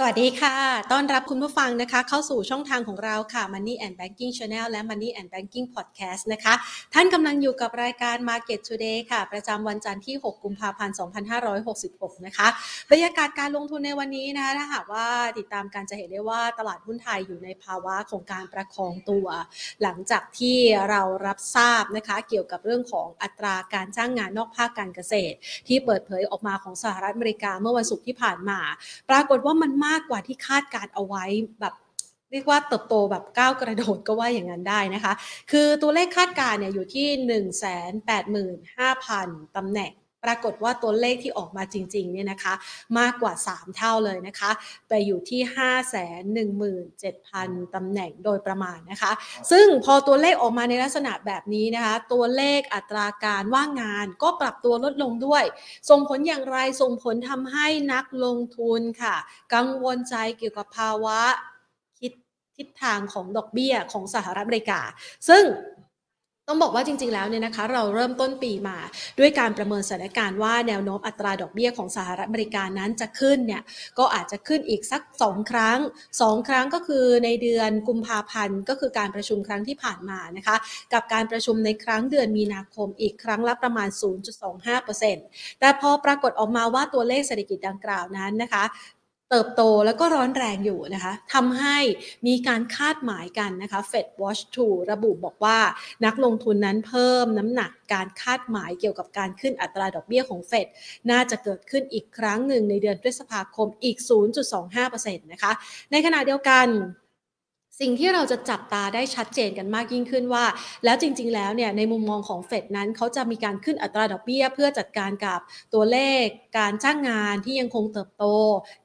สวัสดีค่ะ ต้อนรับคุณผู้ฟังนะคะ เข้าสู่ช่องทางของเราค่ะ Money and Banking Channel และ Money and Banking Podcast นะคะ ท่านกำลังอยู่กับรายการ Market Today ค่ะ ประจำวันจันทร์ที่ 6 กุมภาพันธ์ 2566 นะคะ บรรยากาศการลงทุนในวันนี้นะคะ ถ้าหากว่าติดตามการจะเห็นได้ว่าตลาดหุ้นไทยอยู่ในภาวะของการประคองตัว หลังจากที่เรารับทราบนะคะ เกี่ยวกับเรื่องของอัตราการจ้างงานนอกภาคการเกษตร ที่เปิดเผยออกมาของสหรัฐอเมริกาเมื่อวันศุกร์ที่ผ่านมา ปรากฏว่ามันมากกว่าที่คาดการเอาไว้แบบเรียกว่าเติบโตแบบก้าวกระโดดก็ว่าอย่างนั้นได้นะคะ คือตัวเลขคาดการเนี่ยอยู่ที่ 185,000ตำแหน่ง ปรากฏว่าตัวเลขที่ออกมาจริงๆเนี่ยนะคะมากกว่า 3 เท่าเลยนะคะ ไปอยู่ที่ 517,000ตำแหน่งโดยประมาณนะคะ ซึ่งพอตัวเลขออกมาในลักษณะแบบนี้นะคะ ตัวเลขอัตราการว่างงานก็ปรับตัวลดลงด้วย ส่งผลอย่างไรส่งผลทำให้นักลงทุนค่ะ กังวลใจเกี่ยวกับภาวะคิดทิศทางของดอกเบี้ยของสหรัฐอเมริกา ซึ่ง ต้องบอกว่าจริง ๆ แล้วเนี่ยนะคะเราเริ่มต้นปีมาด้วยการประเมินสถานการณ์ว่าแนวโน้มอัตราดอกเบี้ยของสหรัฐอเมริกานั้นจะขึ้นเนี่ยก็อาจจะขึ้นอีกสัก 2 ครั้ง 2 ครั้งก็คือในเดือนกุมภาพันธ์ก็คือการประชุมครั้งที่ผ่านมานะคะกับการประชุมในครั้งเดือนมีนาคมอีกครั้งละประมาณ 0.25%แต่พอปรากฏออกมาว่าตัวเลขเศรษฐกิจดังกล่าวนั้นนะคะ เติบโตแล้วก็ร้อนแรงอยู่นะคะทำให้มีการคาดหมายกันนะคะ Fed Watch 2 ระบุบอกว่านักลงทุนนั้นเพิ่มน้ำหนักการคาดหมายเกี่ยวกับการขึ้นอัตราดอกเบี้ยของเฟดน่าจะเกิดขึ้นอีกครั้งหนึ่งในเดือนพฤษภาคมอีก 0.25%นะคะ ในขณะเดียวกัน สิ่งที่เราจะจับตาได้ชัดเจนกันมากยิ่งขึ้นว่า แล้วจริง ๆ แล้วเนี่ยในมุมมองของเฟดนั้นเขาจะมีการขึ้นอัตราดอกเบี้ย เพื่อจัดการกับตัวเลข การจ้างงานที่ยังคงเติบโต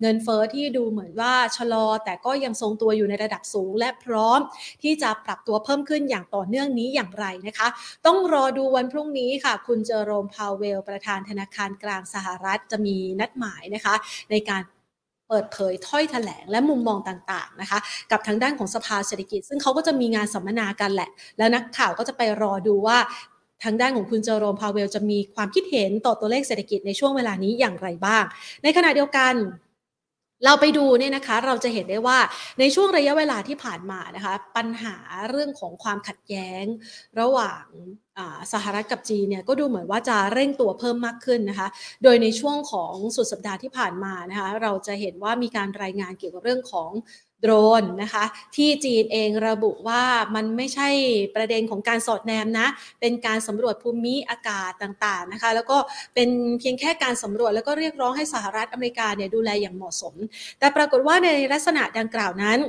เงินเฟอ้อที่ดูเหมือนว่าชะลอ แต่ก็ยังทรงตัวอยู่ในระดับสูง และพร้อมที่จะปรับตัวเพิ่มขึ้นอย่างต่อเนื่องนี้อย่างไรนะคะ ต้องรอดูวันพรุ่งนี้ค่ะ คุณเจอโรมพาวเวล ประธานธนาคารกลางสหรัฐจะมีนัดหมายนะคะ ในการ เปิดเผยถ้อยแถลงและมุมมองต่างๆนะคะ กับทางด้านของสภาเศรษฐกิจ ซึ่งเขาก็จะมีงานสัมมนากันแหละ แล้วนักข่าวก็จะไปรอดูว่าทางด้านของคุณเจอโรมพาเวลจะมีความคิดเห็นต่อตัวเลขเศรษฐกิจในช่วงเวลานี้อย่างไรบ้าง ในขณะเดียวกัน เราไปดูเนี่ยนะคะเราจะเห็นได้ว่าในช่วงระยะเวลาที่ผ่านมานะคะปัญหาเรื่องของความขัดแย้ง ระหว่างสหรัฐกับจีนเนี่ยก็ดูเหมือนว่าจะเร่งตัวเพิ่มมากขึ้นนะคะโดยในช่วงของสุดสัปดาห์ที่ผ่านมานะคะเราจะเห็นว่ามีการรายงานเกี่ยวกับเรื่องของ โดรนนะคะ ที่จีนเองระบุว่ามันไม่ใช่ประเด็นของการสอดแนมนะ เป็นการสำรวจภูมิอากาศต่างๆนะคะ แล้วก็เป็นเพียงแค่การสำรวจแล้วก็เรียกร้องให้สหรัฐอเมริกาเนี่ยดูแลอย่างเหมาะสม แต่ปรากฏว่าในลักษณะดังกล่าวนั้น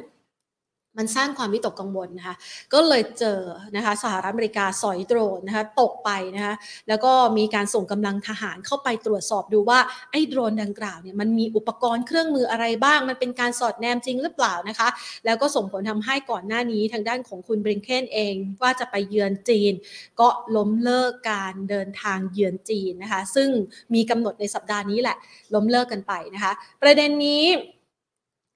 มันสร้างความวิตกกังวลนะคะ ก็เลยเจอนะคะสหรัฐอเมริกาสอยโดรนนะคะตกไปนะคะแล้วก็มีการส่งกำลังทหารเข้าไปตรวจสอบดูว่าไอ้โดรนดังกล่าวเนี่ยมันมีอุปกรณ์เครื่องมืออะไรบ้าง มันเป็นการสอดแนมจริงหรือเปล่านะคะ แล้วก็ส่งผลทำให้ก่อนหน้านี้ทางด้านของคุณบริงเคนเองว่าจะไปเยือนจีน ก็ล้มเลิกการเดินทางเยือนจีนนะคะ ซึ่งมีกำหนดในสัปดาห์นี้แหละล้มเลิกกันไปนะคะ ประเด็นนี้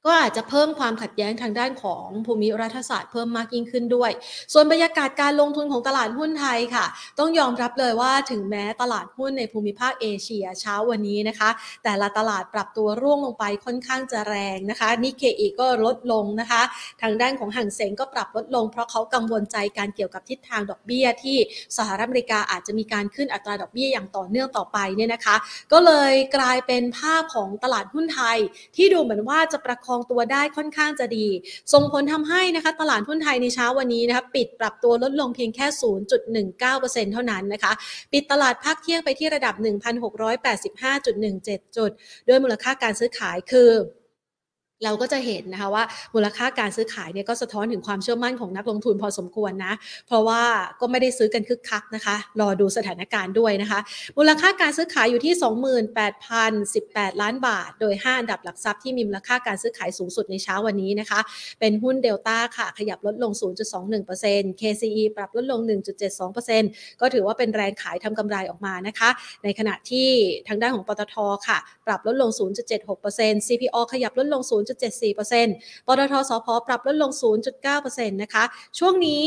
ก็อาจจะเพิ่มความขัดแย้งทางด้านของภูมิรัฐศาสตร์เพิ่มมากยิ่งขึ้นด้วย ส่วนบรรยากาศการลงทุนของตลาดหุ้นไทยค่ะ ต้องยอมรับเลยว่าถึงแม้ตลาดหุ้นในภูมิภาคเอเชียเช้าวันนี้นะคะ แต่ละตลาดปรับตัวร่วงลงไปค่อนข้างจะแรงนะคะนิเคอีก็ลดลงนะคะ ทางด้านของห่างเสงก็ปรับลดลง เพราะเขากังวลใจการเกี่ยวกับทิศทางดอกเบี้ย ที่สหรัฐอเมริกาอาจจะมีการขึ้นอัตราดอกเบี้ยอย่างต่อเนื่องต่อไปเนี่ยนะคะ ก็เลยกลายเป็นภาพของตลาดหุ้นไทย ที่ดูเหมือนว่าจะประคคองตัวได้ค่อนข้างจะดี ส่งผลทำให้นะคะตลาดหุ้นไทยในเช้าวันนี้นะคะปิดปรับตัวลดลงเพียงแค่ 0.19%เท่านั้นนะคะ ปิดตลาดภาคเที่ยงไปที่ระดับ 1,685.17 จุดด้วยมูลค่าการซื้อขายคือ เราก็จะเห็นนะคะว่ามูลค่าการซื้อขายเนี่ยก็สะท้อนถึงความเชื่อมั่นของนักลงทุนพอสมควรนะ เพราะว่าก็ไม่ได้ซื้อกันคึกคักนะคะ รอดูสถานการณ์ด้วยนะคะ มูลค่าการซื้อขายอยู่ที่ 28,018 ล้านบาท โดย 5 อันดับหลักทรัพย์ที่มีมูลค่าการซื้อขายสูงสุดในเช้าวันนี้นะคะ เป็นหุ้นเดลต้าค่ะ ขยับลดลง 0.21% KCE ปรับลดลง 1.72%ก็ถือว่าเป็นแรงขายทำกำไรออกมานะคะ ในขณะที่ทางด้านของปตทค่ะ ปรับลดลง 0.76% CPO ขยับลดลง0 0.74%ปตทสพปรับลดลง 0.9%นะคะ ช่วงนี้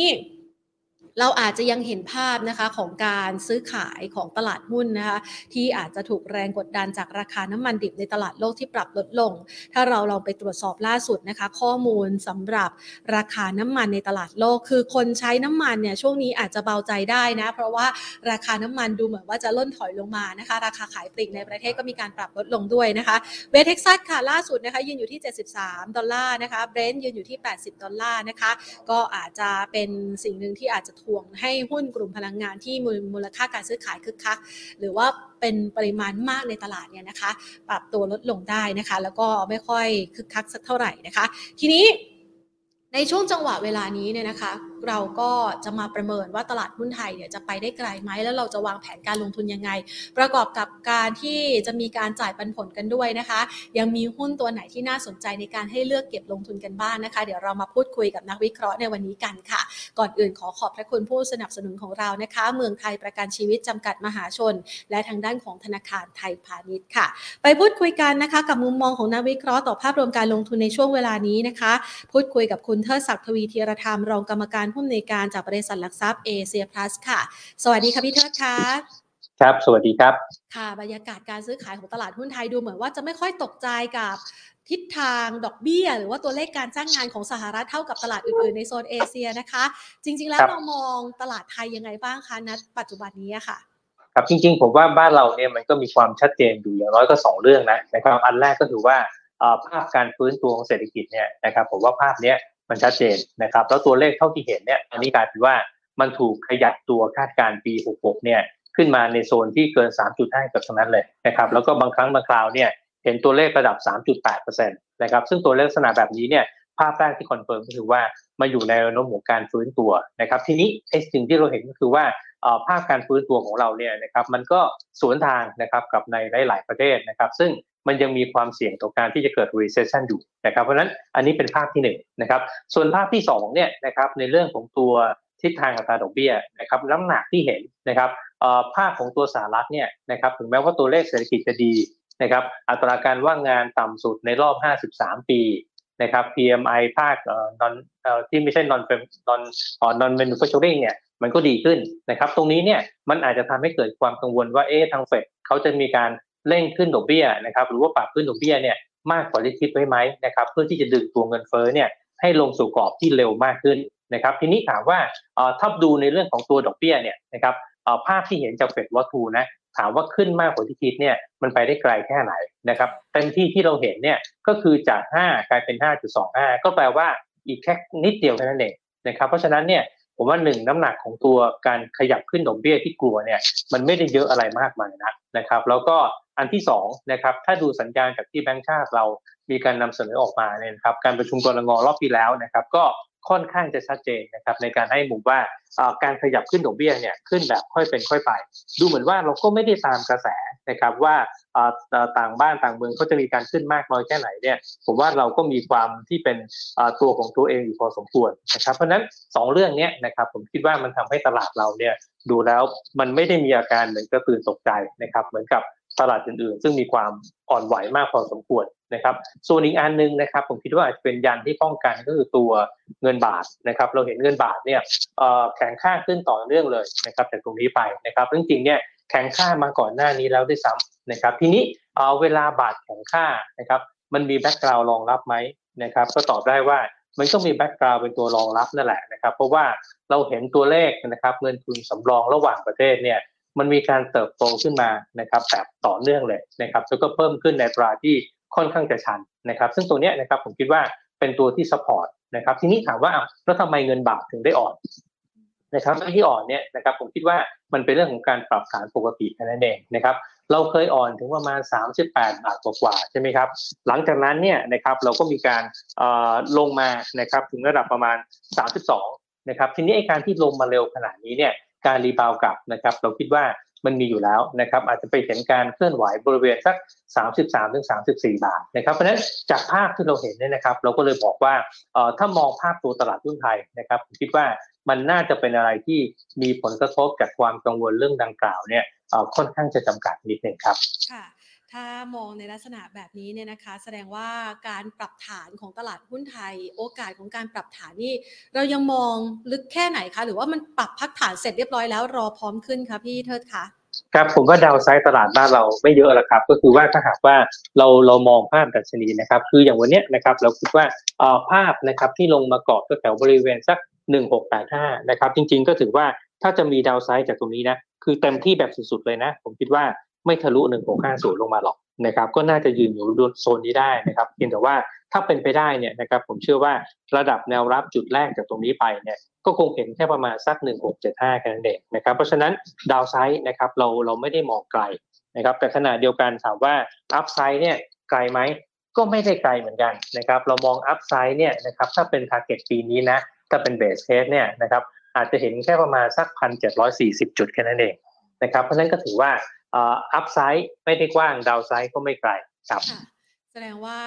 เราอาจจะยังเห็นภาพนะคะของการซื้อขายของตลาดหุ้นนะคะที่อาจจะถูกแรงกดดันจากราคาน้ำมันดิบในตลาดโลกที่ปรับลดลง ถ้าเราลองไปตรวจสอบล่าสุดนะคะ ข้อมูลสำหรับราคาน้ำมันในตลาดโลก คือคนใช้น้ำมันเนี่ยช่วงนี้อาจจะเบาใจได้นะ เพราะว่าราคาน้ำมันดูเหมือนว่าจะล่นถอยลงมานะคะ ราคาขายปลีกในประเทศก็มีการปรับลดลงด้วยนะคะเวสเท็กซัสค่ะล่าสุดนะคะยืนอยู่ที่ 73 ดอลลาร์นะคะเบรนท์ยืนอยู่ที่ 80 ดอลลาร์นะคะ ก็อาจจะเป็นสิ่งหนึ่งที่อาจจะถ่วงให้หุ้นกลุ่มพลังงานที่มูลค่าการซื้อขายคึกคักหรือว่าเป็นปริมาณมากในตลาดเนี่ยนะคะ ปรับตัวลดลงได้นะคะ แล้วก็ไม่ค่อยคึกคักสักเท่าไหร่นะคะ ทีนี้ในช่วงจังหวะเวลานี้เนี่ยนะคะ เราก็จะมาประเมินว่าตลาดหุ้นไทยเนี่ยจะไปได้ไกลไหมแล้วเราจะวางแผนการลงทุนยังไง ประกอบกับการที่จะมีการจ่ายปันผลกันด้วยนะคะ ยังมีหุ้นตัวไหนที่น่าสนใจในการให้เลือกเก็บลงทุนกันบ้างนนะคะ เดี๋ยวเรามาพูดคุยกับนักวิเคราะห์ในวันนี้กันค่ะ ก่อนอื่นขอขอบพระคุณผู้สนับสนุนของเรานะคะ เมืองไทยประกันชีวิตจำกัดมหาชน และทางด้านของธนาคารไทยพาณิชย์ค่ะ ไปพูดคุยกันนะคะ กับมุมมองของนักวิเคราะห์ต่อภาพรวมการลงทุนในช่วงเวลานี้นะคะ พูดคุยกับคุณเทิดศักดิ์ทวีธีรธรรมรองกรรมการผู้อำนวยการจากบริษัทหลักทรัพย์เอเชียพลัสค่ะ สวัสดีค่ะพี่เทิดค่ะครับ สวัสดีครับ ค่ะ บรรยากาศการซื้อขายของตลาดหุ้นไทยดูเหมือนว่าจะไม่ค่อยตกใจกับทิศทางดอกเบี้ย หรือว่าตัวเลขการจ้างงานของสหรัฐเท่ากับตลาดอื่นๆ ในโซนเอเชียนะคะ จริง ๆ แล้วครับเรามองตลาดไทยยังไงบ้างคะณปัจจุบันนี้อะค่ะครับจริง ๆ ผมว่าบ้านเราเนี่ยมันก็มีความชัดเจนอยู่อย่างน้อยก็สองเรื่องนะนะครับอันแรกก็คือว่าเอ่อภาพการฟื้นตัวของเศรษฐกิจเนี่ยนะครับผมว่าภาพเนี้ย มันชัดเจนนะครับ แล้วตัวเลขเท่าที่เห็นเนี่ยอันนี้กลายเป็นว่ามันถูกขยับตัวคาดการณ์ปี 66 เนี่ยขึ้นมาในโซนที่เกิน 3.5กับทั้งนั้นเลยนะครับ แล้วก็บางครั้งบางคราวเนี่ยเห็นตัวเลขระดับ 3.8%นะครับ ซึ่งตัวเลขลักษณะแบบนี้เนี่ยภาพแรกที่ confirm ก็คือว่ามาอยู่ในแนวโน้มของการฟื้นตัวนะครับ ทีนี้ไอ้สิ่งที่เราเห็นก็คือว่าภาพการฟื้นตัวของเราเนี่ยนะครับมันก็สวนทางนะครับกับในหลาย ๆ ประเทศนะครับ ซึ่ง มันยังมีความเสี่ยงต่อการที่จะเกิด recession อยู่นะครับ เพราะฉะนั้นอันนี้เป็นภาพที่หนึ่งนะครับ ส่วนภาพที่สองเนี่ยนะครับในเรื่องของตัวทิศทางอัตราดอกเบี้ยนะครับน้ำหนักที่เห็นนะครับเอ่อภาพของตัวสหรัฐเนี่ยนะครับถึงแม้ว่าตัวเลขเศรษฐกิจจะดีนะครับอัตราการว่างงานต่ำสุดในรอบ 53 ปีนะครับ PMI ภาคเอ่อ non เอ่อที่ไม่ใช่ non non อ่อ non manufacturing เนี่ยมันก็ดีขึ้นนะครับ ตรงนี้เนี่ยมันอาจจะทำให้เกิดความกังวลว่าเอ๊ะทางเฟดเขาจะมีการ เร่งขึ้นดอกเบี้ยนะครับหรือว่าปรับขึ้นดอกเบี้ยเนี่ยมากกว่าที่คิดไว้ไหมนะครับเพื่อที่จะดึงตัวเงินเฟ้อเนี่ยให้ลงสู่กรอบที่เร็วมากขึ้นนะครับทีนี้ถามว่าเอ่อถ้าดูในเรื่องของตัวดอกเบี้ยเนี่ยนะครับเอ่อภาพที่เห็นจากเฟดวัตถุนะถามว่าขึ้นมากกว่าที่คิดเนี่ยมันไปได้ไกลแค่ไหนนะครับเต็มที่ที่เราเห็นเนี่ยก็คือจาก 5 กลายเป็น 5.25 ก็แปลว่าอีกแค่นิดเดียวเท่านั้นเองนะครับเพราะฉะนั้นเนี่ยผมว่าหนึ่งน้ำหนักของตัวการขยับขึ้นดอกเบี้ยที่กลัวเนี่ยมันไม่ได้เยอะอะไรมากมายนะนะครับ แล้วก็ อันที่สองนะครับถ้าดูสัญญาณจากที่แบงก์ชาติเรามีการนำเสนอออกมาเนี่ยนะครับการประชุมกรงรอบที่แล้วนะครับก็ค่อนข้างจะชัดเจนนะครับในการให้มุมว่าการขยับขึ้นดอกเบี้ยเนี่ยขึ้นแบบค่อยเป็นค่อยไป ดูเหมือนว่าเราก็ไม่ได้ตามกระแสนะครับว่าต่างบ้านต่างเมืองเขาจะมีการขึ้นมากน้อยแค่ไหนเนี่ยผมว่าเราก็มีความที่เป็นตัวของตัวเองอยู่พอสมควรนะครับเพราะนั้นสองเรื่องเนี้ยนะครับผมคิดว่ามันทำให้ตลาดเราเนี่ยดูแล้วมันไม่ได้มีอาการเหมือนกระตื่นตกใจนะครับเหมือนกับ ตลาดอื่นๆ ซึ่งมีความอ่อนไหวมากพอสมควรนะครับ ส่วนอีกอันหนึ่งนะครับผมคิดว่าอาจจะเป็นยันต์ที่ป้องกันก็คือตัวเงินบาทนะครับ เราเห็นเงินบาทเนี่ยแข็งค่าขึ้นต่อเนื่องเลยนะครับจากตรงนี้ไปนะครับจริงๆเนี่ยแข็งค่ามาก่อนหน้านี้แล้วด้วยซ้ำนะครับ ทีนี้เอ่อเวลาบาทแข็งค่านะครับ มันมี background รองรับไหมนะครับ ก็ตอบได้ว่ามันก็มี background เป็นตัวรองรับนั่นแหละนะครับ เพราะว่าเราเห็นตัวเลขนะครับ เงินทุนสำรองระหว่างประเทศเนี่ย มันมีการเติบโตขึ้นมานะครับแบบต่อเนื่องเลยนะครับแล้วก็เพิ่มขึ้นในตราที่ค่อนข้างจะชันนะครับ ซึ่งตัวเนี้ยนะครับผมคิดว่าเป็นตัวที่ซัพพอร์ตนะครับ ทีนี้ถามว่าแล้วทำไมเงินบาทถึงได้อ่อนนะครับที่อ่อนเนี่ยนะครับผมคิดว่ามันเป็นเรื่องของการปรับฐานปกติแค่นั้นเองนะครับ เราเคยอ่อนถึงประมาณ 38 บาทกว่าๆใช่ไหมครับ หลังจากนั้นเนี่ยนะครับเราก็มีการเอ่อลงมานะครับถึงระดับประมาณ 32นะครับทีนี้ไอ้การที่ลงมาเร็วขนาดนี้เนี่ย การรีบาวกลับนะครับ เราคิดว่ามันมีอยู่แล้วนะครับอาจจะไปเห็นการเคลื่อนไหวบริเวณสัก 33ถึง34 บาทนะครับเพราะฉะนั้นจากภาพที่เราเห็นเนี่ยนะครับ เราก็เลยบอกว่าเอ่อถ้ามองภาพตัวตลาดหุ้นไทยนะครับผมคิดว่ามันน่าจะเป็นอะไรที่มีผลกระทบจากความกังวลเรื่องดังกล่าวเนี่ยเอ่อค่อนข้างจะจำกัดนิดหนึ่งครับค่ะ ถ้ามองในลักษณะแบบนี้เนี่ยนะคะ แสดงว่าการปรับฐานของตลาดหุ้นไทย โอกาสของการปรับฐานนี่เรายังมองลึกแค่ไหนคะ หรือว่ามันปรับพักฐานเสร็จเรียบร้อยแล้วรอพร้อมขึ้นคะพี่เทิดคะครับผมว่าดาวไซต์ตลาดบ้านเราไม่เยอะแล้วครับ ก็คือว่าถ้าหากว่าเราเรามองภาพดัชนีนะครับ คืออย่างวันนี้นะครับเราคิดว่าภาพนะครับที่ลงมาเกาะแถวบริเวณสัก 1685นะครับจริงๆก็ถือว่าถ้าจะมีดาวไซต์จากตรงนี้นะคือเต็มที่แบบสุดๆเลยนะ ผมคิดว่า ไม่ทะลุ 1650 ลงมาหรอกนะครับ ก็น่าจะยืนอยู่โซนนี้ได้นะครับเพียงแต่ว่าถ้าเป็นไปได้เนี่ยนะครับผมเชื่อว่าระดับแนวรับจุดแรกจากตรงนี้ไปเนี่ยก็คงเห็นแค่ประมาณสัก 1675แค่นั้นเองนะครับ เพราะฉะนั้น downside นะครับเราเราไม่ได้มองไกลนะครับ แต่ขณะเดียวกันถามว่า upside เนี่ยไกลไหมก็ไม่ได้ไกลเหมือนกันนะครับ เรามอง upside เนี่ยนะครับถ้าเป็น target ปีนี้นะถ้าเป็น base case เนี่ยนะครับอาจจะเห็นแค่ประมาณสักพันเจ็ดร้อยสี่สิบจุดแค่นั้นเองนะครับ เพราะฉะนั้นก็ถือว่า upside ไม่ได้กว้าง downside ก็ไม่ไกลครับแสดงว่า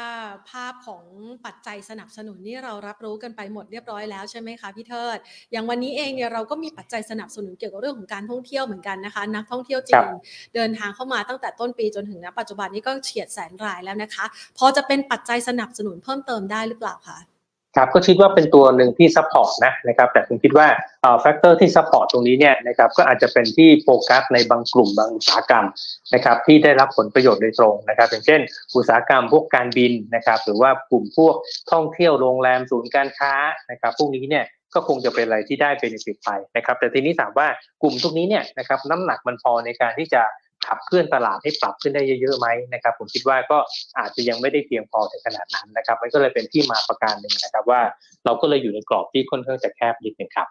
ภาพของปัจจัยสนับสนุนนี่เรารับรู้กันไปหมดเรียบร้อยแล้วใช่ไหมคะพี่เทิด อย่างวันนี้เองเนี่ยเราก็มีปัจจัยสนับสนุนเกี่ยวกับเรื่องของการท่องเที่ยวเหมือนกันนะคะ นักท่องเที่ยวจีนเดินทางเข้ามาตั้งแต่ต้นปีจนถึงณปัจจุบันนี้ก็เฉียดแสนรายแล้วนะคะ พอจะเป็นปัจจัยสนับสนุนเพิ่มเติมได้หรือเปล่าคะ ครับก็คิดว่าเป็นตัวหนึ่งที่ support นะนะครับแต่ผมคิดว่า factor ที่ support ตรงนี้เนี่ยนะครับก็อาจจะเป็นที่โฟกัสในบางกลุ่มบางอุตสาหกรรมนะครับที่ได้รับผลประโยชน์โดยตรงนะครับ อย่างเช่น อุตสาหกรรมพวกการบินนะครับหรือว่ากลุ่มพวกท่องเที่ยวโรงแรมศูนย์การค้านะครับพวกนี้เนี่ยก็คงจะเป็นอะไรที่ได้เป็นสิทไปนะครับแต่ทีนี้ถามว่ากลุ่มทุกนี้เนี่ยนะครับน้ำหนักมันพอในการที่จะ ขับเคลื่อนตลาดให้ปรับขึ้นได้เยอะๆไหมนะครับ ผมคิดว่าก็อาจจะยังไม่ได้เพียงพอถึงขนาดนั้นนะครับ มันก็เลยเป็นที่มาประการหนึ่งนะครับ ว่าเราก็เลยอยู่ในกรอบที่ค่อนข้างจะแคบนิดนึงครับ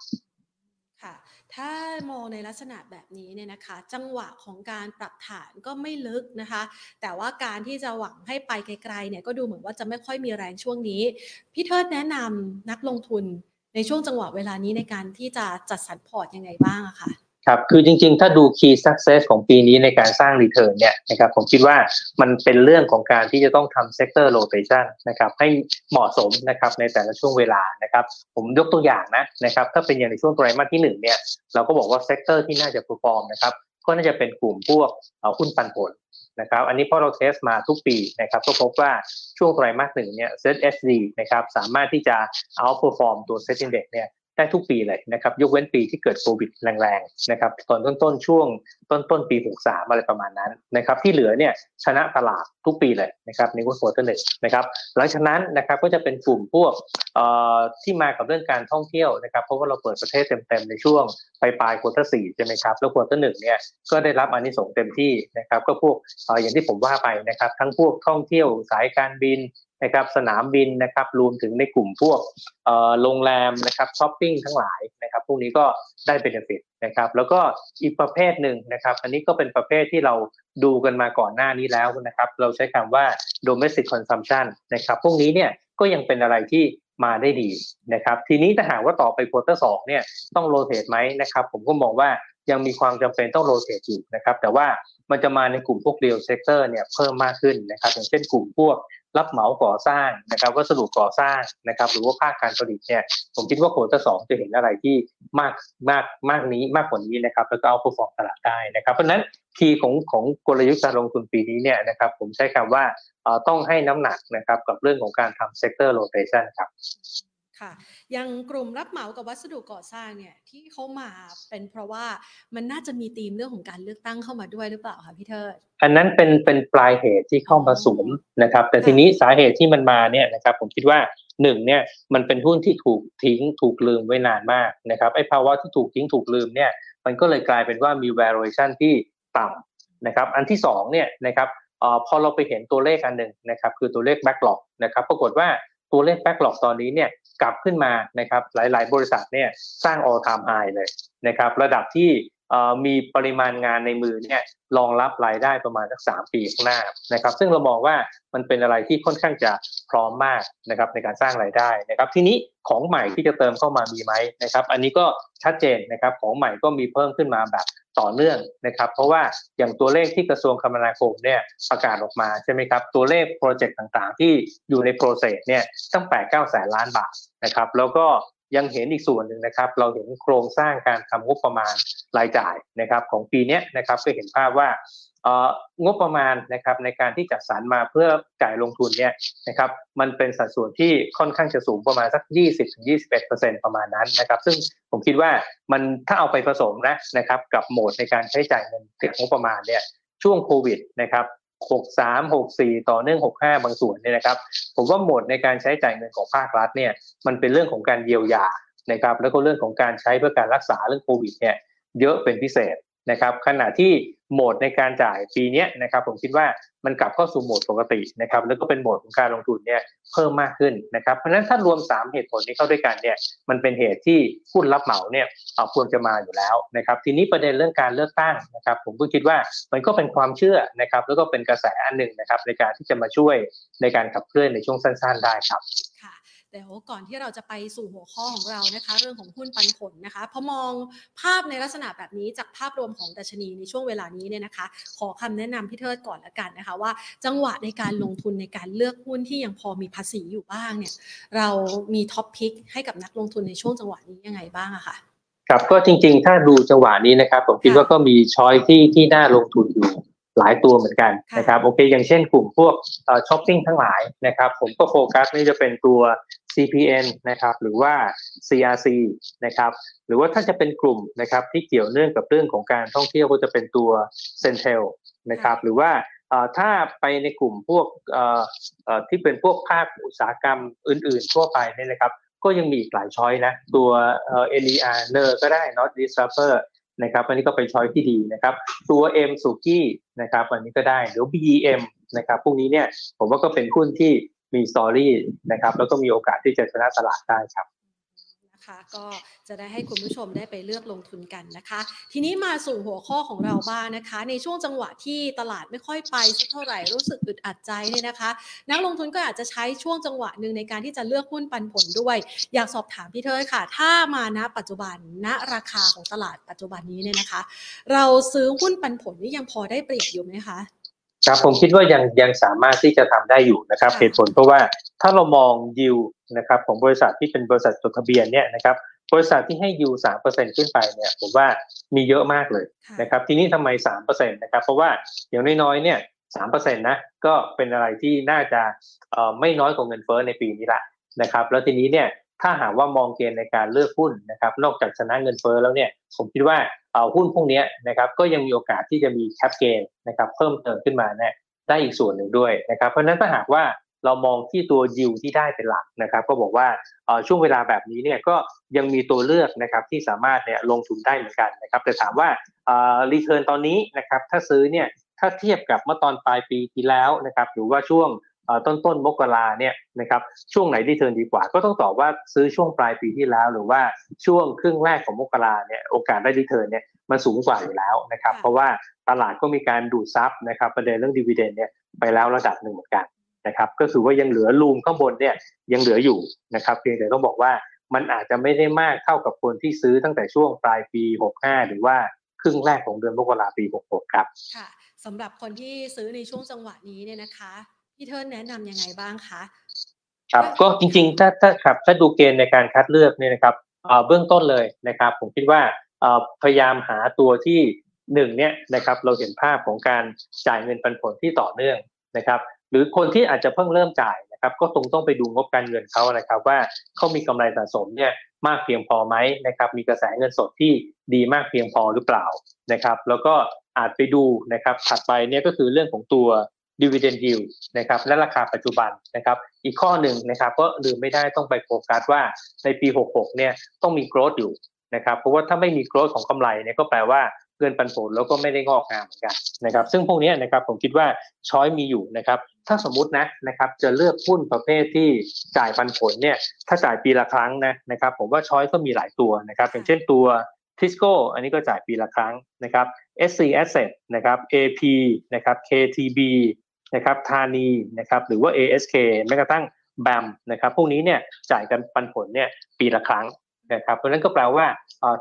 ค่ะถ้ามองในลักษณะแบบนี้เนี่ยนะคะ จังหวะของการปรับฐานก็ไม่ลึกนะคะ แต่ว่าการที่จะหวังให้ไปไกลๆเนี่ยก็ดูเหมือนว่าจะไม่ค่อยมีแรงช่วงนี้ พี่เทิดแนะนำนักลงทุนในช่วงจังหวะเวลานี้ในการที่จะจัดสรรพอร์ตยังไงบ้างอะคะ ครับคือจริงๆ ถ้าดู key success ของปีนี้ในการสร้าง return เนี่ยนะครับผมคิดว่ามันเป็นเรื่องของการที่จะต้องทำ sector rotation นะครับให้เหมาะสมนะครับในแต่ละช่วงเวลานะครับผมยกตัวอย่างนะนะครับถ้าเป็นอย่างในช่วงไตรมาสที่หนึ่งเนี่ยเราก็บอกว่า sector ที่น่าจะ perform นะครับก็น่าจะเป็นกลุ่มพวกหุ้นปันผลนะครับอันนี้พอเรา test มาทุกปีนะครับก็พบว่าช่วงไตรมาสหนึ่งเนี่ย SETHD นะครับสามารถที่จะ outperform ตัว SET Index เนี่ย ได้ทุกปีเลยนะครับยกเว้นปีที่เกิดโควิดแรงๆนะครับตอนต้นๆช่วงต้นต้นปี 63 อะไรประมาณนั้นนะครับที่เหลือเนี่ยชนะตลาดทุกปีเลยนะครับในวัน quarter หนึ่งนะครับหลังจากนั้นนะครับก็จะเป็นกลุ่มพวกที่มากับเรื่องการท่องเที่ยวนะครับเพราะว่าเราเปิดประเทศเต็มๆในช่วงปลายปลาย quarter สี่ใช่ไหมครับแล้ว quarter หนึ่งเนี่ยก็ได้รับอานิสงส์เต็มที่นะครับก็พวกอย่างที่ผมว่าไปนะครับทั้งพวกท่องเที่ยวสายการบิน นะครับสนามบินนะครับรวมถึงในกลุ่มพวกโรงแรมนะครับช้อปปิ้งทั้งหลายนะครับพวกนี้ก็ได้ benefit นะครับแล้วก็อีกประเภทหนึ่งนะครับอันนี้ก็เป็นประเภทที่เราดูกันมาก่อนหน้านี้แล้วนะครับเราใช้คำว่า domestic consumption นะครับพวกนี้เนี่ยก็ยังเป็นอะไรที่มาได้ดีนะครับทีนี้ถ้าหากว่าต่อไป quarter สองเนี่ยต้อง rotate ไหมนะครับผมก็มองว่า ยังมีความจำเป็นต้อง rotate อยู่นะครับแต่ว่ามันจะมาในกลุ่มพวก real sector เนี่ยเพิ่มมากขึ้นนะครับอย่างเช่นกลุ่มพวกรับเหมาก่อสร้างนะครับวัสดุก่อสร้างนะครับหรือว่าภาคการผลิตเนี่ยผมคิดว่า quarter สองจะเห็นอะไรที่มากมากมากนี้มากกว่านี้นะครับแล้วก็เอาผู้ฟองตลาดได้นะครับเพราะนั้น key ของของกลยุทธ์การลงทุนปีนี้เนี่ยนะครับผมใช้คำว่าต้องให้น้ำหนักนะครับกับเรื่องของการทำ sector rotation ครับ ค่ะยังกลุ่มรับเหมากับวัสดุก่อสร้างเนี่ยที่เขามาเป็นเพราะว่ามันน่าจะมีธีมเรื่องของการเลือกตั้งเข้ามาด้วยหรือเปล่าคะพี่เทิดอันนั้นเป็นเป็นปลายเหตุที่เข้ามาสวมนะครับ แต่ทีนี้สาเหตุที่มันมาเนี่ยนะครับผมคิดว่าหนึ่งเนี่ยมันเป็นหุ้นที่ถูกทิ้งถูกลืมไว้นานมากนะครับไอ้ภาวะที่ถูกทิ้งถูกลืมเนี่ยมันก็เลยกลายเป็นว่ามี valuation ที่ต่ำนะครับอันที่สองเนี่ยนะครับอพอเราไปเห็นตัวเลขอันหนึ่งนะครับคือตัวเลข backlog นะครับปรากฏว่า ตัวเลข backlog ตอนนี้เนี่ยกลับขึ้นมานะครับหลาย ๆ บริษัทเนี่ยสร้าง all time high เลยนะครับระดับที่มีปริมาณงานในมือเนี่ยรองรับรายได้ประมาณสักสามปีข้างหน้านะครับซึ่งเรามองว่ามันเป็นอะไรที่ค่อนข้างจะพร้อมมากนะครับในการสร้างรายได้นะครับทีนี้ของใหม่ที่จะเติมเข้ามามีไหมนะครับอันนี้ก็ชัดเจนนะครับของใหม่ก็มีเพิ่มขึ้นมาแบบ ต่อเนื่องนะครับ เพราะว่าอย่างตัวเลขที่กระทรวงคมนาคมเนี่ยประกาศออกมาใช่ไหมครับ ตัวเลข project ต่างๆ ที่อยู่ใน process เนี่ยตั้งแปดเก้าแสนล้านบาทนะครับ แล้วก็ยังเห็นอีกส่วนหนึ่งนะครับ เราเห็นโครงสร้างการทำงบประมาณรายจ่ายนะครับ ของปีนี้นะครับก็เห็นภาพว่า งบประมาณนะครับในการที่จัดสรรมาเพื่อจ่ายลงทุนเนี่ยนะครับมันเป็นสัดส่วนที่ค่อนข้างจะสูงประมาณสัก 20-21%ประมาณนั้นนะครับ ซึ่งผมคิดว่ามันถ้าเอาไปผสมนะนะครับกับโหมดในการใช้จ่ายเงินเกิดงบประมาณเนี่ยช่วงโควิดนะครับ63 64 ต่อเนื่อง 65 บางส่วนเนี่ยนะครับ ผมว่าโหมดในการใช้จ่ายเงินของภาครัฐเนี่ยมันเป็นเรื่องของการเยียวยานะครับแล้วก็เรื่องของการใช้เพื่อการรักษาเรื่องโควิดเนี่ยเยอะเป็นพิเศษ นะครับขณะที่โหมดในการจ่ายปีนี้นะครับผมคิดว่ามันกลับเข้าสู่โหมดปกตินะครับแล้วก็เป็นโหมดของการลงทุนเนี่ยเพิ่มมากขึ้นนะครับเพราะฉะนั้นถ้ารวม 3 เหตุผลนี้เข้าด้วยกันเนี่ยมันเป็นเหตุที่หุ้นรับเหมาเนี่ยเอาควรจะมาอยู่แล้วนะครับทีนี้ประเด็นเรื่องการเลือกตั้งนะครับผมก็คิดว่ามันก็เป็นความเชื่อนะครับแล้วก็เป็นกระแสอันหนึ่งนะครับในการที่จะมาช่วยในการขับเคลื่อนในช่วงสั้นๆได้ครับ แต่ก่อนที่เราจะไปสู่หัวข้อของเรานะคะ เรื่องของหุ้นปันผลนะคะพอมองภาพในลักษณะแบบนี้จากภาพรวมของดัชนีในช่วงเวลานี้เนี่ยนะคะ ขอคำแนะนำพี่เทิดก่อนละกันนะคะ ว่าจังหวะในการลงทุนในการเลือกหุ้นที่ยังพอมี upside อยู่บ้างเนี่ยเรามี top pick ให้กับนักลงทุนในช่วงจังหวะนี้ยังไงบ้างอะคะครับก็จริงๆ ถ้าดูจังหวะนี้นะครับ ผมคิดว่าก็มี choice ที่ที่น่าลงทุนอยู่หลายตัวเหมือนกันนะครับโอเคอย่างเช่นกลุ่มพวกช้อปปิ้งทั้งหลายนะครับผมก็โฟกัสนี่จะเป็นตัว CPN นะครับหรือว่า CRC นะครับหรือว่าถ้าจะเป็นกลุ่มนะครับที่เกี่ยวเนื่องกับเรื่องของการท่องเที่ยวก็จะเป็นตัว Centel นะครับหรือว่าถ้าไปในกลุ่มพวกที่เป็นพวกภาคอุตสาหกรรมอื่น ๆ ทั่วไปเนี่ยนะครับก็ยังมีอีกหลายช้อยนะตัว NER เนอร์ก็ได้ Not Disruptor นะครับอันนี้ก็เป็นช้อยที่ดีนะครับตัว M สุกี้นะครับอันนี้ก็ได้หรือ BEM นะครับพวกนี้เนี่ยผมว่าก็เป็นหุ้นที่ มีสตอรี่นะครับแล้วก็มีโอกาสที่จะชนะตลาดได้ครับคะก็จะได้ให้คุณผู้ชมได้ไปเลือกลงทุนกันนะคะ ทีนี้มาสู่หัวข้อของเราบ้างนะคะ ในช่วงจังหวะที่ตลาดไม่ค่อยไปสักเท่าไหร่รู้สึกอึดอัดใจเนี่ยนะคะ นักลงทุนก็อาจจะใช้ช่วงจังหวะหนึ่งในการที่จะเลือกหุ้นปันผลด้วย อยากสอบถามพี่เทยค่ะ ถ้ามาณปัจจุบันณราคาของตลาดปัจจุบันนี้เนี่ยนะคะ เราซื้อหุ้นปันผลนี่ยังพอได้เปรียบอยู่ไหมคะ ครับผมคิดว่ายังยังสามารถที่จะทำได้อยู่นะครับเหตุผลเพราะว่าถ้าเรามองยิวนะครับของบริษัทที่เป็นบริษัทจดทะเบียนเนี่ยนะครับบริษัทที่ให้ยูสามเปอร์เซ็นขึ้นไปเนี่ยผมว่ามีเยอะมากเลยนะครับทีนี้ทำไมสามเปอร์เซ็นตนะครับเพราะว่าอย่างน้อยๆเนี่ยสามเปอร์เซ็นต์นะก็เป็นอะไรที่น่าจะเอ่อไม่น้อยกว่าเงินเฟ้อในปีนี้ละนะครับแล้วทีนี้เนี่ย ถ้าหากว่ามองเกณฑ์ในการเลือกหุ้นนะครับ นอกจากชนะเงินเฟ้อแล้วเนี่ย ผมคิดว่าเอาหุ้นพวกนี้นะครับ ก็ยังมีโอกาสที่จะมี cap gain นะครับ เพิ่มเติมขึ้นมาเนี่ยได้อีกส่วนหนึ่งด้วยนะครับ เพราะฉะนั้นถ้าหากว่าเรามองที่ตัวยิวที่ได้เป็นหลักนะครับ ก็บอกว่าช่วงเวลาแบบนี้เนี่ยก็ยังมีตัวเลือกนะครับที่สามารถเนี่ยลงทุนได้เหมือนกันนะครับ แต่ถามว่า return ตอนนี้นะครับ ถ้าซื้อเนี่ยถ้าเทียบกับเมื่อตอนปลายปีที่แล้วนะครับ หรือว่าช่วง ต้นต้นมกราเนี่ยนะครับช่วงไหน return ดีกว่า ก็ต้องตอบว่าซื้อช่วงปลายปีที่แล้ว หรือว่าช่วงครึ่งแรกของมกราเนี่ยโอกาสได้ return เนี่ยมันสูงกว่าอยู่แล้วนะครับเพราะว่าตลาดก็มีการดูดซับนะครับประเด็นเรื่อง dividend เนี่ยไปแล้วระดับหนึ่งเหมือนกันนะครับก็คือว่ายังเหลือ room ข้างบนเนี่ยยังเหลืออยู่นะครับเพียงแต่ต้องบอกว่ามันอาจจะไม่ได้มากเท่ากับคนที่ซื้อตั้งแต่ช่วงปลายปี 65 หรือว่าครึ่งแรกของเดือนมกราปี 66 ครับค่ะสำหรับคนที่ซื้อในช่วงจังหวะนี้เนี่ยนะคะ พี่เทิร์นแนะนํำยังไงบ้างคะครับก็จริงๆถ้าถ้าครับถ้าดูเกณฑ์ในการคัดเลือกเนี่ยนะครับเบื้องต้นเลยนะครับ ผมคิดว่าพยายามหาตัวที่หนึ่งเนี่ยนะครับเราเห็นภาพของการจ่ายเงินปันผลที่ต่อเนื่องนะครับ หรือคนที่อาจจะเพิ่งเริ่มจ่ายนะครับ ก็ตรงต้องไปดูงบการเงินเขานะครับ ว่าเขามีกำไรสะสมเนี่ยมากเพียงพอไหมนะครับ มีกระแสเงินสดที่ดีมากเพียงพอหรือเปล่านะครับ แล้วก็อาจไปดูนะครับถัดไปเนี่ยก็คือเรื่องของตัว dividend yield นะครับและราคาปัจจุบันนะครับ อีกข้อหนึ่งนะครับก็ลืมไม่ได้ต้องไปโฟกัสว่าในปี 66 เนี่ยต้องมี growth อยู่นะครับ เพราะว่าถ้าไม่มี growth ของกำไรเนี่ยก็แปลว่าเงินปันผลแล้วก็ไม่ได้งอกงามเหมือนกันนะครับ ซึ่งพวกนี้นะครับผมคิดว่าช้อยมีอยู่นะครับ ถ้าสมมุตินะนะครับจะเลือกหุ้นประเภทที่จ่ายปันผลเนี่ยถ้าจ่ายปีละครั้งนะนะครับ ผมว่าช้อยก็มีหลายตัวนะครับ อย่างเช่นตัวทิสโก้อันนี้ก็จ่ายปีละครั้งนะครับ SC Asset นะครับ AP นะครับ KTB นะครับธานีนะครับหรือว่า ASK แม้กระทั่งแบมนะครับพวกนี้เนี่ยจ่ายกันปันผลเนี่ยปีละครั้งนะครับเพราะนั้นก็แปลว่า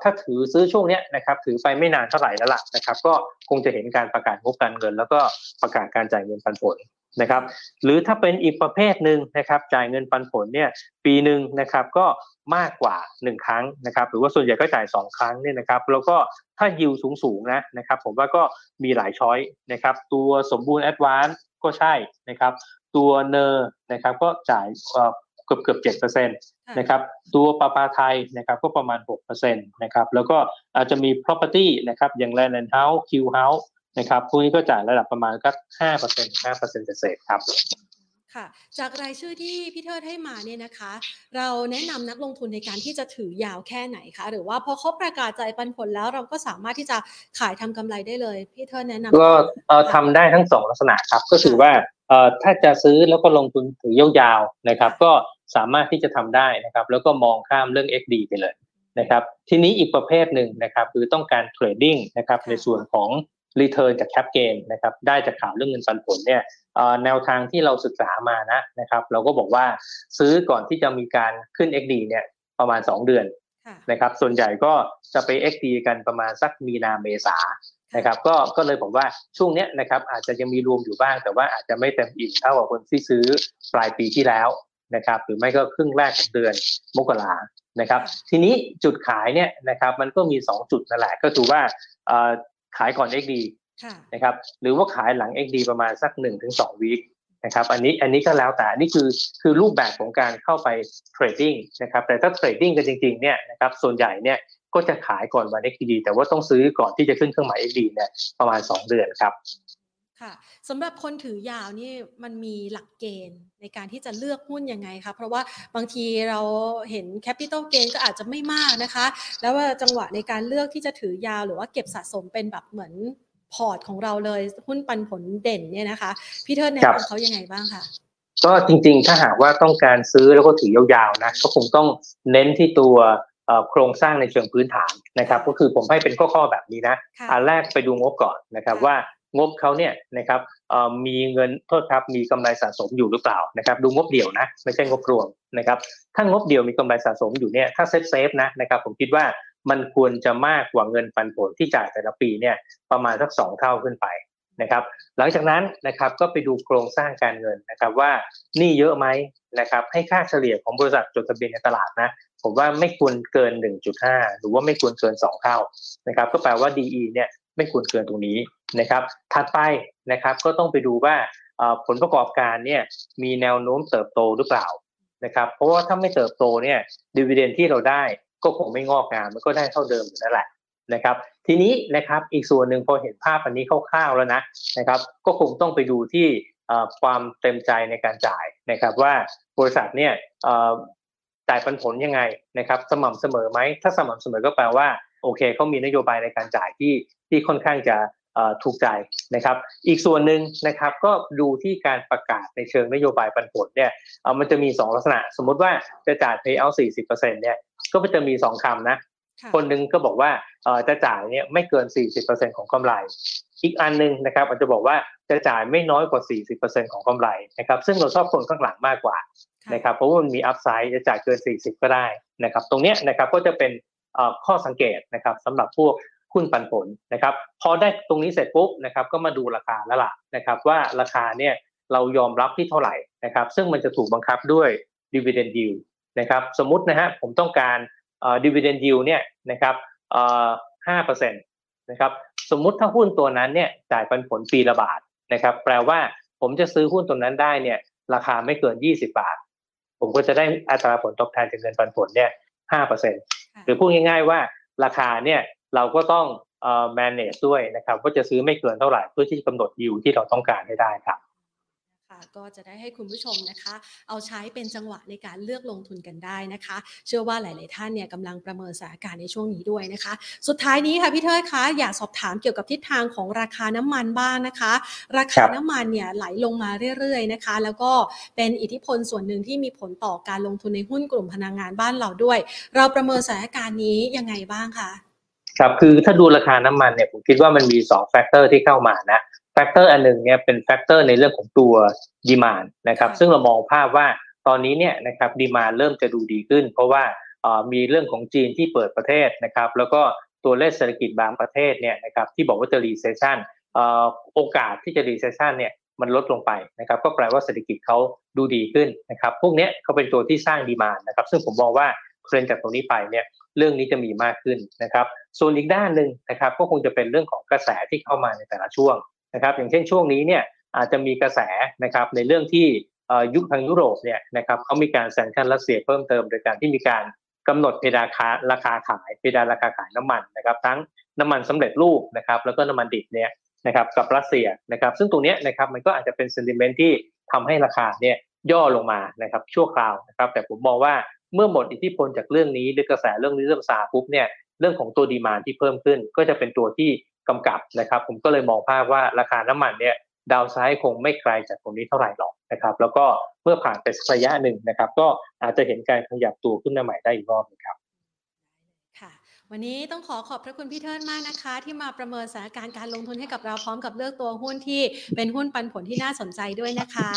ถ้าถือซื้อช่วงนี้นะครับถือไปไม่นานเท่าไหร่แล้วล่ะนะครับก็คงจะเห็นการประกาศงบการเงิน แล้วก็ประกาศการจ่ายเงินปันผลนะครับหรือถ้าเป็นอีกประเภทหนึ่งนะครับจ่ายเงินปันผลเนี่ยปีหนึ่งนะครับก็มากกว่า 1 ครั้งนะครับหรือว่าส่วนใหญ่ก็จ่าย 2 ครั้งเนี่ยนะครับแล้วก็ถ้ายิวสูงๆนะนะครับผมว่าก็มีหลาย choice นะครับตัวสมบูรณ์แอดวานซ์ ก็ใช่นะครับ ตัว NER นะครับก็จ่ายเกือบเกือบเจ็ดเปอร์เซ็นต์นะครับตัวประปาไทยนะครับก็ประมาณหกเปอร์เซ็นต์นะครับแล้วก็อาจจะมี property นะครับอย่าง land and house Q house นะครับพวกนี้ก็จ่ายระดับประมาณก็ห้าเปอร์เซ็นต์ห้าเปอร์เซ็นต์เศษครับ ค่ะจากรายชื่อที่พี่เทิดให้มาเนี่ยนะคะ เราแนะนำนักลงทุนในการที่จะถือยาวแค่ไหนคะหรือว่าพอเขาประกาศจ่ายปันผลแล้วเราก็สามารถที่จะขายทำกำไรได้เลยพี่เทิดแนะนำก็เอ่อทำได้ทั้งสองลักษณะครับก็คือว่าเอ่อถ้าจะซื้อแล้วก็ลงทุนถือยาวๆนะครับ ก็สามารถที่จะทำได้นะครับ แล้วก็มองข้ามเรื่อง XD ไปเลยนะครับทีนี้อีกประเภทหนึ่งนะครับคือต้องการเทรดดิ้งนะครับในส่วนของ Return จาก Cap Gain นะครับได้จากข่าวเรื่องเงินปันผลเนี่ย แนวทางที่เราศึกษามานะนะครับ เราก็บอกว่าซื้อก่อนที่จะมีการขึ้น XD เนี่ยประมาณ 2 เดือนนะครับ ส่วนใหญ่ก็จะไป XD กันประมาณสักมีนาเมษานะครับ ก็ก็เลยบอกว่าช่วงเนี้ยนะครับ อาจจะยังมีรวมอยู่บ้าง แต่ว่าอาจจะไม่เต็มอิ่มเท่ากับคนที่ซื้อปลายปีที่แล้วนะครับ หรือไม่ก็ครึ่งแรกของเดือนมกรานะครับ ทีนี้จุดขายเนี่ยนะครับ มันก็มี 2 จุดนั่นแหละก็คือว่าขายก่อน XD นะครับหรือว่าขายหลัง XD ประมาณสัก1นถึงสวีคนะครับอันนี้อันนี้ก็แล้วแต่นี่คือคือรูปแบบของการเข้าไปเทรดดิ้งนะครับแต่ถ้าเทรดดิ้งกันจริงๆเนี่ยนะครับส่วนใหญ่เนี่ยก็จะขายก่อนวัน XD แต่ว่าต้องซื้อก่อนที่จะขึ้นเครื่องหมาย XD เนี่ยประมาณ 2 เดือนครับค่ะสำหรับคนถือยาวนี่มันมีหลักเกณฑ์ในการที่จะเลือกหุ้นยังไงคะเพราะว่าบางทีเราเห็น capital gain ก็อาจจะไม่มากนะคะ แล้วว่าจังหวะในการเลือกที่จะถือยาวหรือว่าเก็บสะสมเป็นแบบเหมือน พอร์ตของเราเลยหุ้นปันผลเด่นเนี่ยนะคะ พี่เทิดแนะนำเขายังไงบ้างคะก็จริงๆ ถ้าหากว่าต้องการซื้อแล้วก็ถือยาวๆนะก็คงต้องเน้นที่ตัวโครงสร้างในเชิงพื้นฐานนะครับ ก็คือผมให้เป็นข้อๆแบบนี้นะอันแรกไปดูงบก่อนนะครับว่างบเขาเนี่ยนะครับมีเงิน ขอโทษครับมีกำไรสะสมอยู่หรือเปล่านะครับ ดูงบเดี่ยวนะไม่ใช่งบรวมนะครับถ้างบเดี่ยวมีกำไรสะสมอยู่เนี่ยถ้า safe safe นะนะครับผมคิดว่า มันควรจะมากกว่าเงินปันผลที่จ่ายแต่ละปีเนี่ยประมาณสักสองเท่าขึ้นไปนะครับหลังจากนั้นนะครับก็ไปดูโครงสร้างการเงินนะครับว่าหนี้เยอะไหมนะครับให้ค่าเฉลี่ยของบริษัทจดทะเบียนในตลาดนะผมว่าไม่ควรเกิน 1.5 หรือว่าไม่ควรเกิน 2 เท่านะครับก็แปลว่า DE เนี่ยไม่ควรเกินตรงนี้นะครับถัดไปนะครับก็ต้องไปดูว่าผลประกอบการเนี่ยมีแนวโน้มเติบโตหรือเปล่านะครับเพราะว่าถ้าไม่เติบโตเนี่ยดีเวเดนที่เราได้ ก็คงไม่งอกงามมันก็ได้เท่าเดิมนั่นแหละนะครับ ทีนี้นะครับอีกส่วนหนึ่งพอเห็นภาพอันนี้คร่าวๆแล้วนะนะครับ ก็คงต้องไปดูที่ความเต็มใจในการจ่ายนะครับว่าบริษัทเนี่ยจ่ายปันผลยังไงนะครับ สม่ำเสมอไหมถ้าสม่ำเสมอก็แปลว่าโอเคเขามีนโยบายในการจ่ายที่ที่ค่อนข้างจะ ถูกใจนะครับ อีกส่วนหนึ่งนะครับก็ดูที่การประกาศในเชิงนโยบายปันผลเนี่ยมันจะมี 2 ลักษณะ สมมติว่าจะจ่าย payout 40%เนี่ยก็จะมี 2คำนะ คนหนึ่งก็บอกว่าจะจ่ายเนี่ยไม่เกิน 40%ของกำไร อีกอันนึงนะครับอาจจะบอกว่าจะจ่ายไม่น้อยกว่า 40%ของกำไรนะครับซึ่งเราชอบคนข้างหลังมากกว่านะครับเพราะว่ามันมีอัพไซด์จะจ่ายเกิน 40 ก็ได้นะครับตรงนี้นะครับก็จะเป็นข้อสังเกตนะครับสำหรับพวก หุ้นปันผลนะครับพอได้ตรงนี้เสร็จปุ๊บนะครับก็มาดูราคาแล้วล่ะนะครับว่าราคาเนี่ยเรายอมรับที่เท่าไหร่นะครับซึ่งมันจะถูกบังคับด้วย dividend yield นะครับสมมตินะฮะผมต้องการ dividend yield เนี่ยนะครับห้าเปอร์เซ็นต์นะครับสมมุติถ้าหุ้นตัวนั้นเนี่ยจ่ายปันผลปีละบาทนะครับแปลว่าผมจะซื้อหุ้นตัวนั้นได้เนี่ยราคาไม่เกิน 20 บาท ผมก็จะได้อัตราผลตอบแทนจากเงินปันผลเนี่ยห้าเปอร์เซ็นต์หรือพูดง่าย ๆว่าราคาเนี่ย เราก็ต้องเอ่อ manage ด้วยนะครับว่าจะซื้อไม่เกินเท่าไหร่เพื่อที่จะกำหนดยิวที่เราต้องการให้ได้ครับก็จะได้ให้คุณผู้ชมนะคะ เอาใช้เป็นจังหวะในการเลือกลงทุนกันได้นะคะ เชื่อว่าหลาย ๆ ท่านเนี่ยกำลังประเมินสถานการณ์ในช่วงนี้ด้วยนะคะ สุดท้ายนี้ค่ะพี่เทิดคะอยากสอบถามเกี่ยวกับทิศทางของราคาน้ำมันบ้างนะคะ ราคาน้ำมันเนี่ยไหลลงมาเรื่อย ๆ นะคะ แล้วก็เป็นอิทธิพลส่วนหนึ่งที่มีผลต่อการลงทุนในหุ้นกลุ่มพลังงานบ้านเราด้วย เราประเมินสถานการณ์นี้ยังไงบ้างคะ ครับคือถ้าดูราคาน้ำมันเนี่ยผมคิดว่ามันมี2 factor ที่เข้ามานะ factor อันหนึ่งเนี่ยเป็น factor ในเรื่องของตัวdemand นะครับซึ่งเรามองภาพว่าตอนนี้เนี่ยนะครับ demand เริ่มจะดูดีขึ้น เพราะว่ามีเรื่องของจีนที่เปิดประเทศนะครับแล้วก็ตัวเลขเศรษฐกิจบางประเทศเนี่ยนะครับที่บอกว่าจะ recession โอกาสที่จะ recession เนี่ยมันลดลงไปนะครับก็แปลว่าเศรษฐกิจเขาดูดีขึ้นนะครับพวกนี้เขาเป็นตัวที่สร้าง demand นะครับซึ่งผมมองว่า เทรนจากตรงนี้ไปเนี่ยเรื่องนี้จะมีมากขึ้นนะครับ ส่วนอีกด้านหนึ่งนะครับก็คงจะเป็นเรื่องของกระแสที่เข้ามาในแต่ละช่วงนะครับอย่างเช่นช่วงนี้เนี่ยอาจจะมีกระแสนะครับในเรื่องที่ยุคทางยุโรปเนี่ยนะครับเขามีการแซงชั่นรัสเซียเพิ่มเติมโดยการที่มีการกำหนดเพดานราคาราคาขายเพดานราคาขายน้ำมันนะครับทั้งน้ำมันสำเร็จรูปนะครับแล้วก็น้ำมันดิบเนี่ยนะครับกับรัสเซียนะครับซึ่งตรงนี้นะครับมันก็อาจจะเป็นเซนติเมนต์ที่ทำให้ราคาเนี่ยย่อลงมานะครับชั่วคราวนะครับแต่ผมมองว่า เมื่อหมดอิทธิพลจากเรื่องนี้หรือกระแสเรื่องนี้เริ่มซาปุ๊บเนี่ยเรื่องของตัวดีมานที่เพิ่มขึ้น ก็จะเป็นตัวที่กำกับนะครับ ผมก็เลยมองภาพว่าราคาน้ำมันเนี่ยดาวไซด์คงไม่ไกลจากตรงนี้เท่าไหร่หรอกนะครับแล้วก็เมื่อผ่านไปสักระยะหนึ่งนะครับ ก็อาจจะเห็นการขยับตัวขึ้นมาใหม่ได้อีกรอบนึงครับค่ะวันนี้ต้องขอขอบพระคุณพี่เทิร์นมากนะคะ ที่มาประเมินสถานการณ์การลงทุนให้กับเราพร้อมกับเลือกตัวหุ้นที่เป็นหุ้นปันผลที่น่าสนใจด้วยนะคะ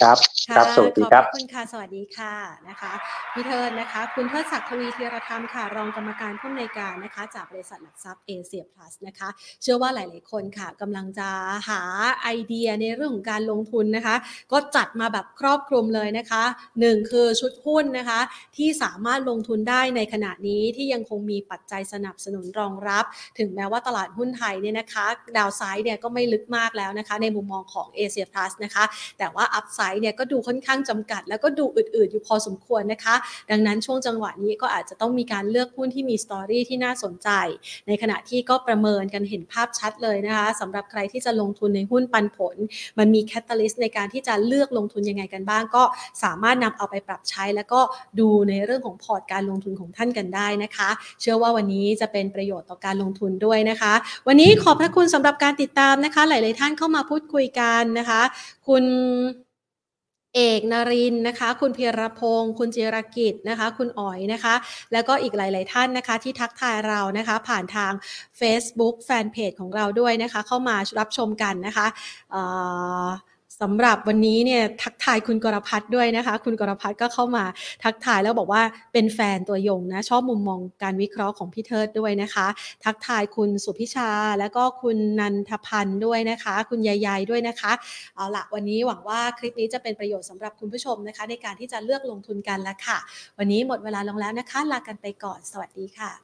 ครับ ครับ สวัสดีครับ ขอบคุณค่ะ สวัสดีค่ะนะคะพี่เทิร์นนะคะ คุณเทิดศักดิ์ทวีธีรธรรมค่ะ รองกรรมการผู้อำนวยการนะคะ จากบริษัทหลักทรัพย์เอเชียพลัสนะคะ เชื่อว่าหลาย ๆ คนค่ะกำลังจะหาไอเดียในเรื่องของการลงทุนนะคะ ก็จัดมาแบบครอบคลุมเลยนะคะหนึ่งคือชุดหุ้นนะคะ ที่สามารถลงทุนได้ในขณะนี้ที่ยังคงมีปัจจัยสนับสนุนรองรับ ถึงแม้ว่าตลาดหุ้นไทยเนี่ยนะคะ ดาวไซด์เนี่ยก็ไม่ลึกมากแล้วนะคะ ในมุมมองของเอเชียพลัสนะคะ แต่ว่า upside เนี่ยก็ดูค่อนข้างจำกัด แล้วก็ดูอืดๆอยู่พอสมควรนะคะ ดังนั้นช่วงจังหวะนี้ก็อาจจะต้องมีการเลือกหุ้นที่มี story ที่น่าสนใจ ในขณะที่ก็ประเมินกันเห็นภาพชัดเลยนะคะสำหรับใครที่จะลงทุนในหุ้นปันผล มันมี catalyst ในการที่จะเลือกลงทุนยังไงกันบ้าง ก็สามารถนำเอาไปปรับใช้ แล้วก็ดูในเรื่องของพอร์ตการลงทุนของท่านกันได้นะคะ เชื่อว่าวันนี้จะเป็นประโยชน์ต่อการลงทุนด้วยนะคะ วันนี้ขอบพระคุณสำหรับการติดตามนะคะ หลาย ๆ ท่านเข้ามาพูดคุยกันนะคะ คุณ เอกนรินนะคะ คุณเพียรพงศ์คุณจิรกิจนะคะ คุณอ๋อยนะคะ แล้วก็อีกหลาย ๆ ท่านนะคะ ที่ทักทายเรานะคะ ผ่านทาง Facebook แฟนเพจของเราด้วยนะคะ เข้ามารับชมกันนะคะ สำหรับวันนี้เนี่ยทักทายคุณกรพัฒด้วยนะคะ คุณกรพัฒก็เข้ามาทักทายแล้วบอกว่าเป็นแฟนตัวยงนะ ชอบมุมมองการวิเคราะห์ของพี่เทิดด้วยนะคะ ทักทายคุณสุพิชาแล้วก็คุณนันทพันธ์ด้วยนะคะ คุณยายยด้วยนะคะเอาละวันนี้หวังว่าคลิปนี้จะเป็นประโยชน์สำหรับคุณผู้ชมนะคะ ในการที่จะเลือกลงทุนกันแล้วค่ะ วันนี้หมดเวลาลงแล้วนะคะ ลากันไปก่อนสวัสดีค่ะ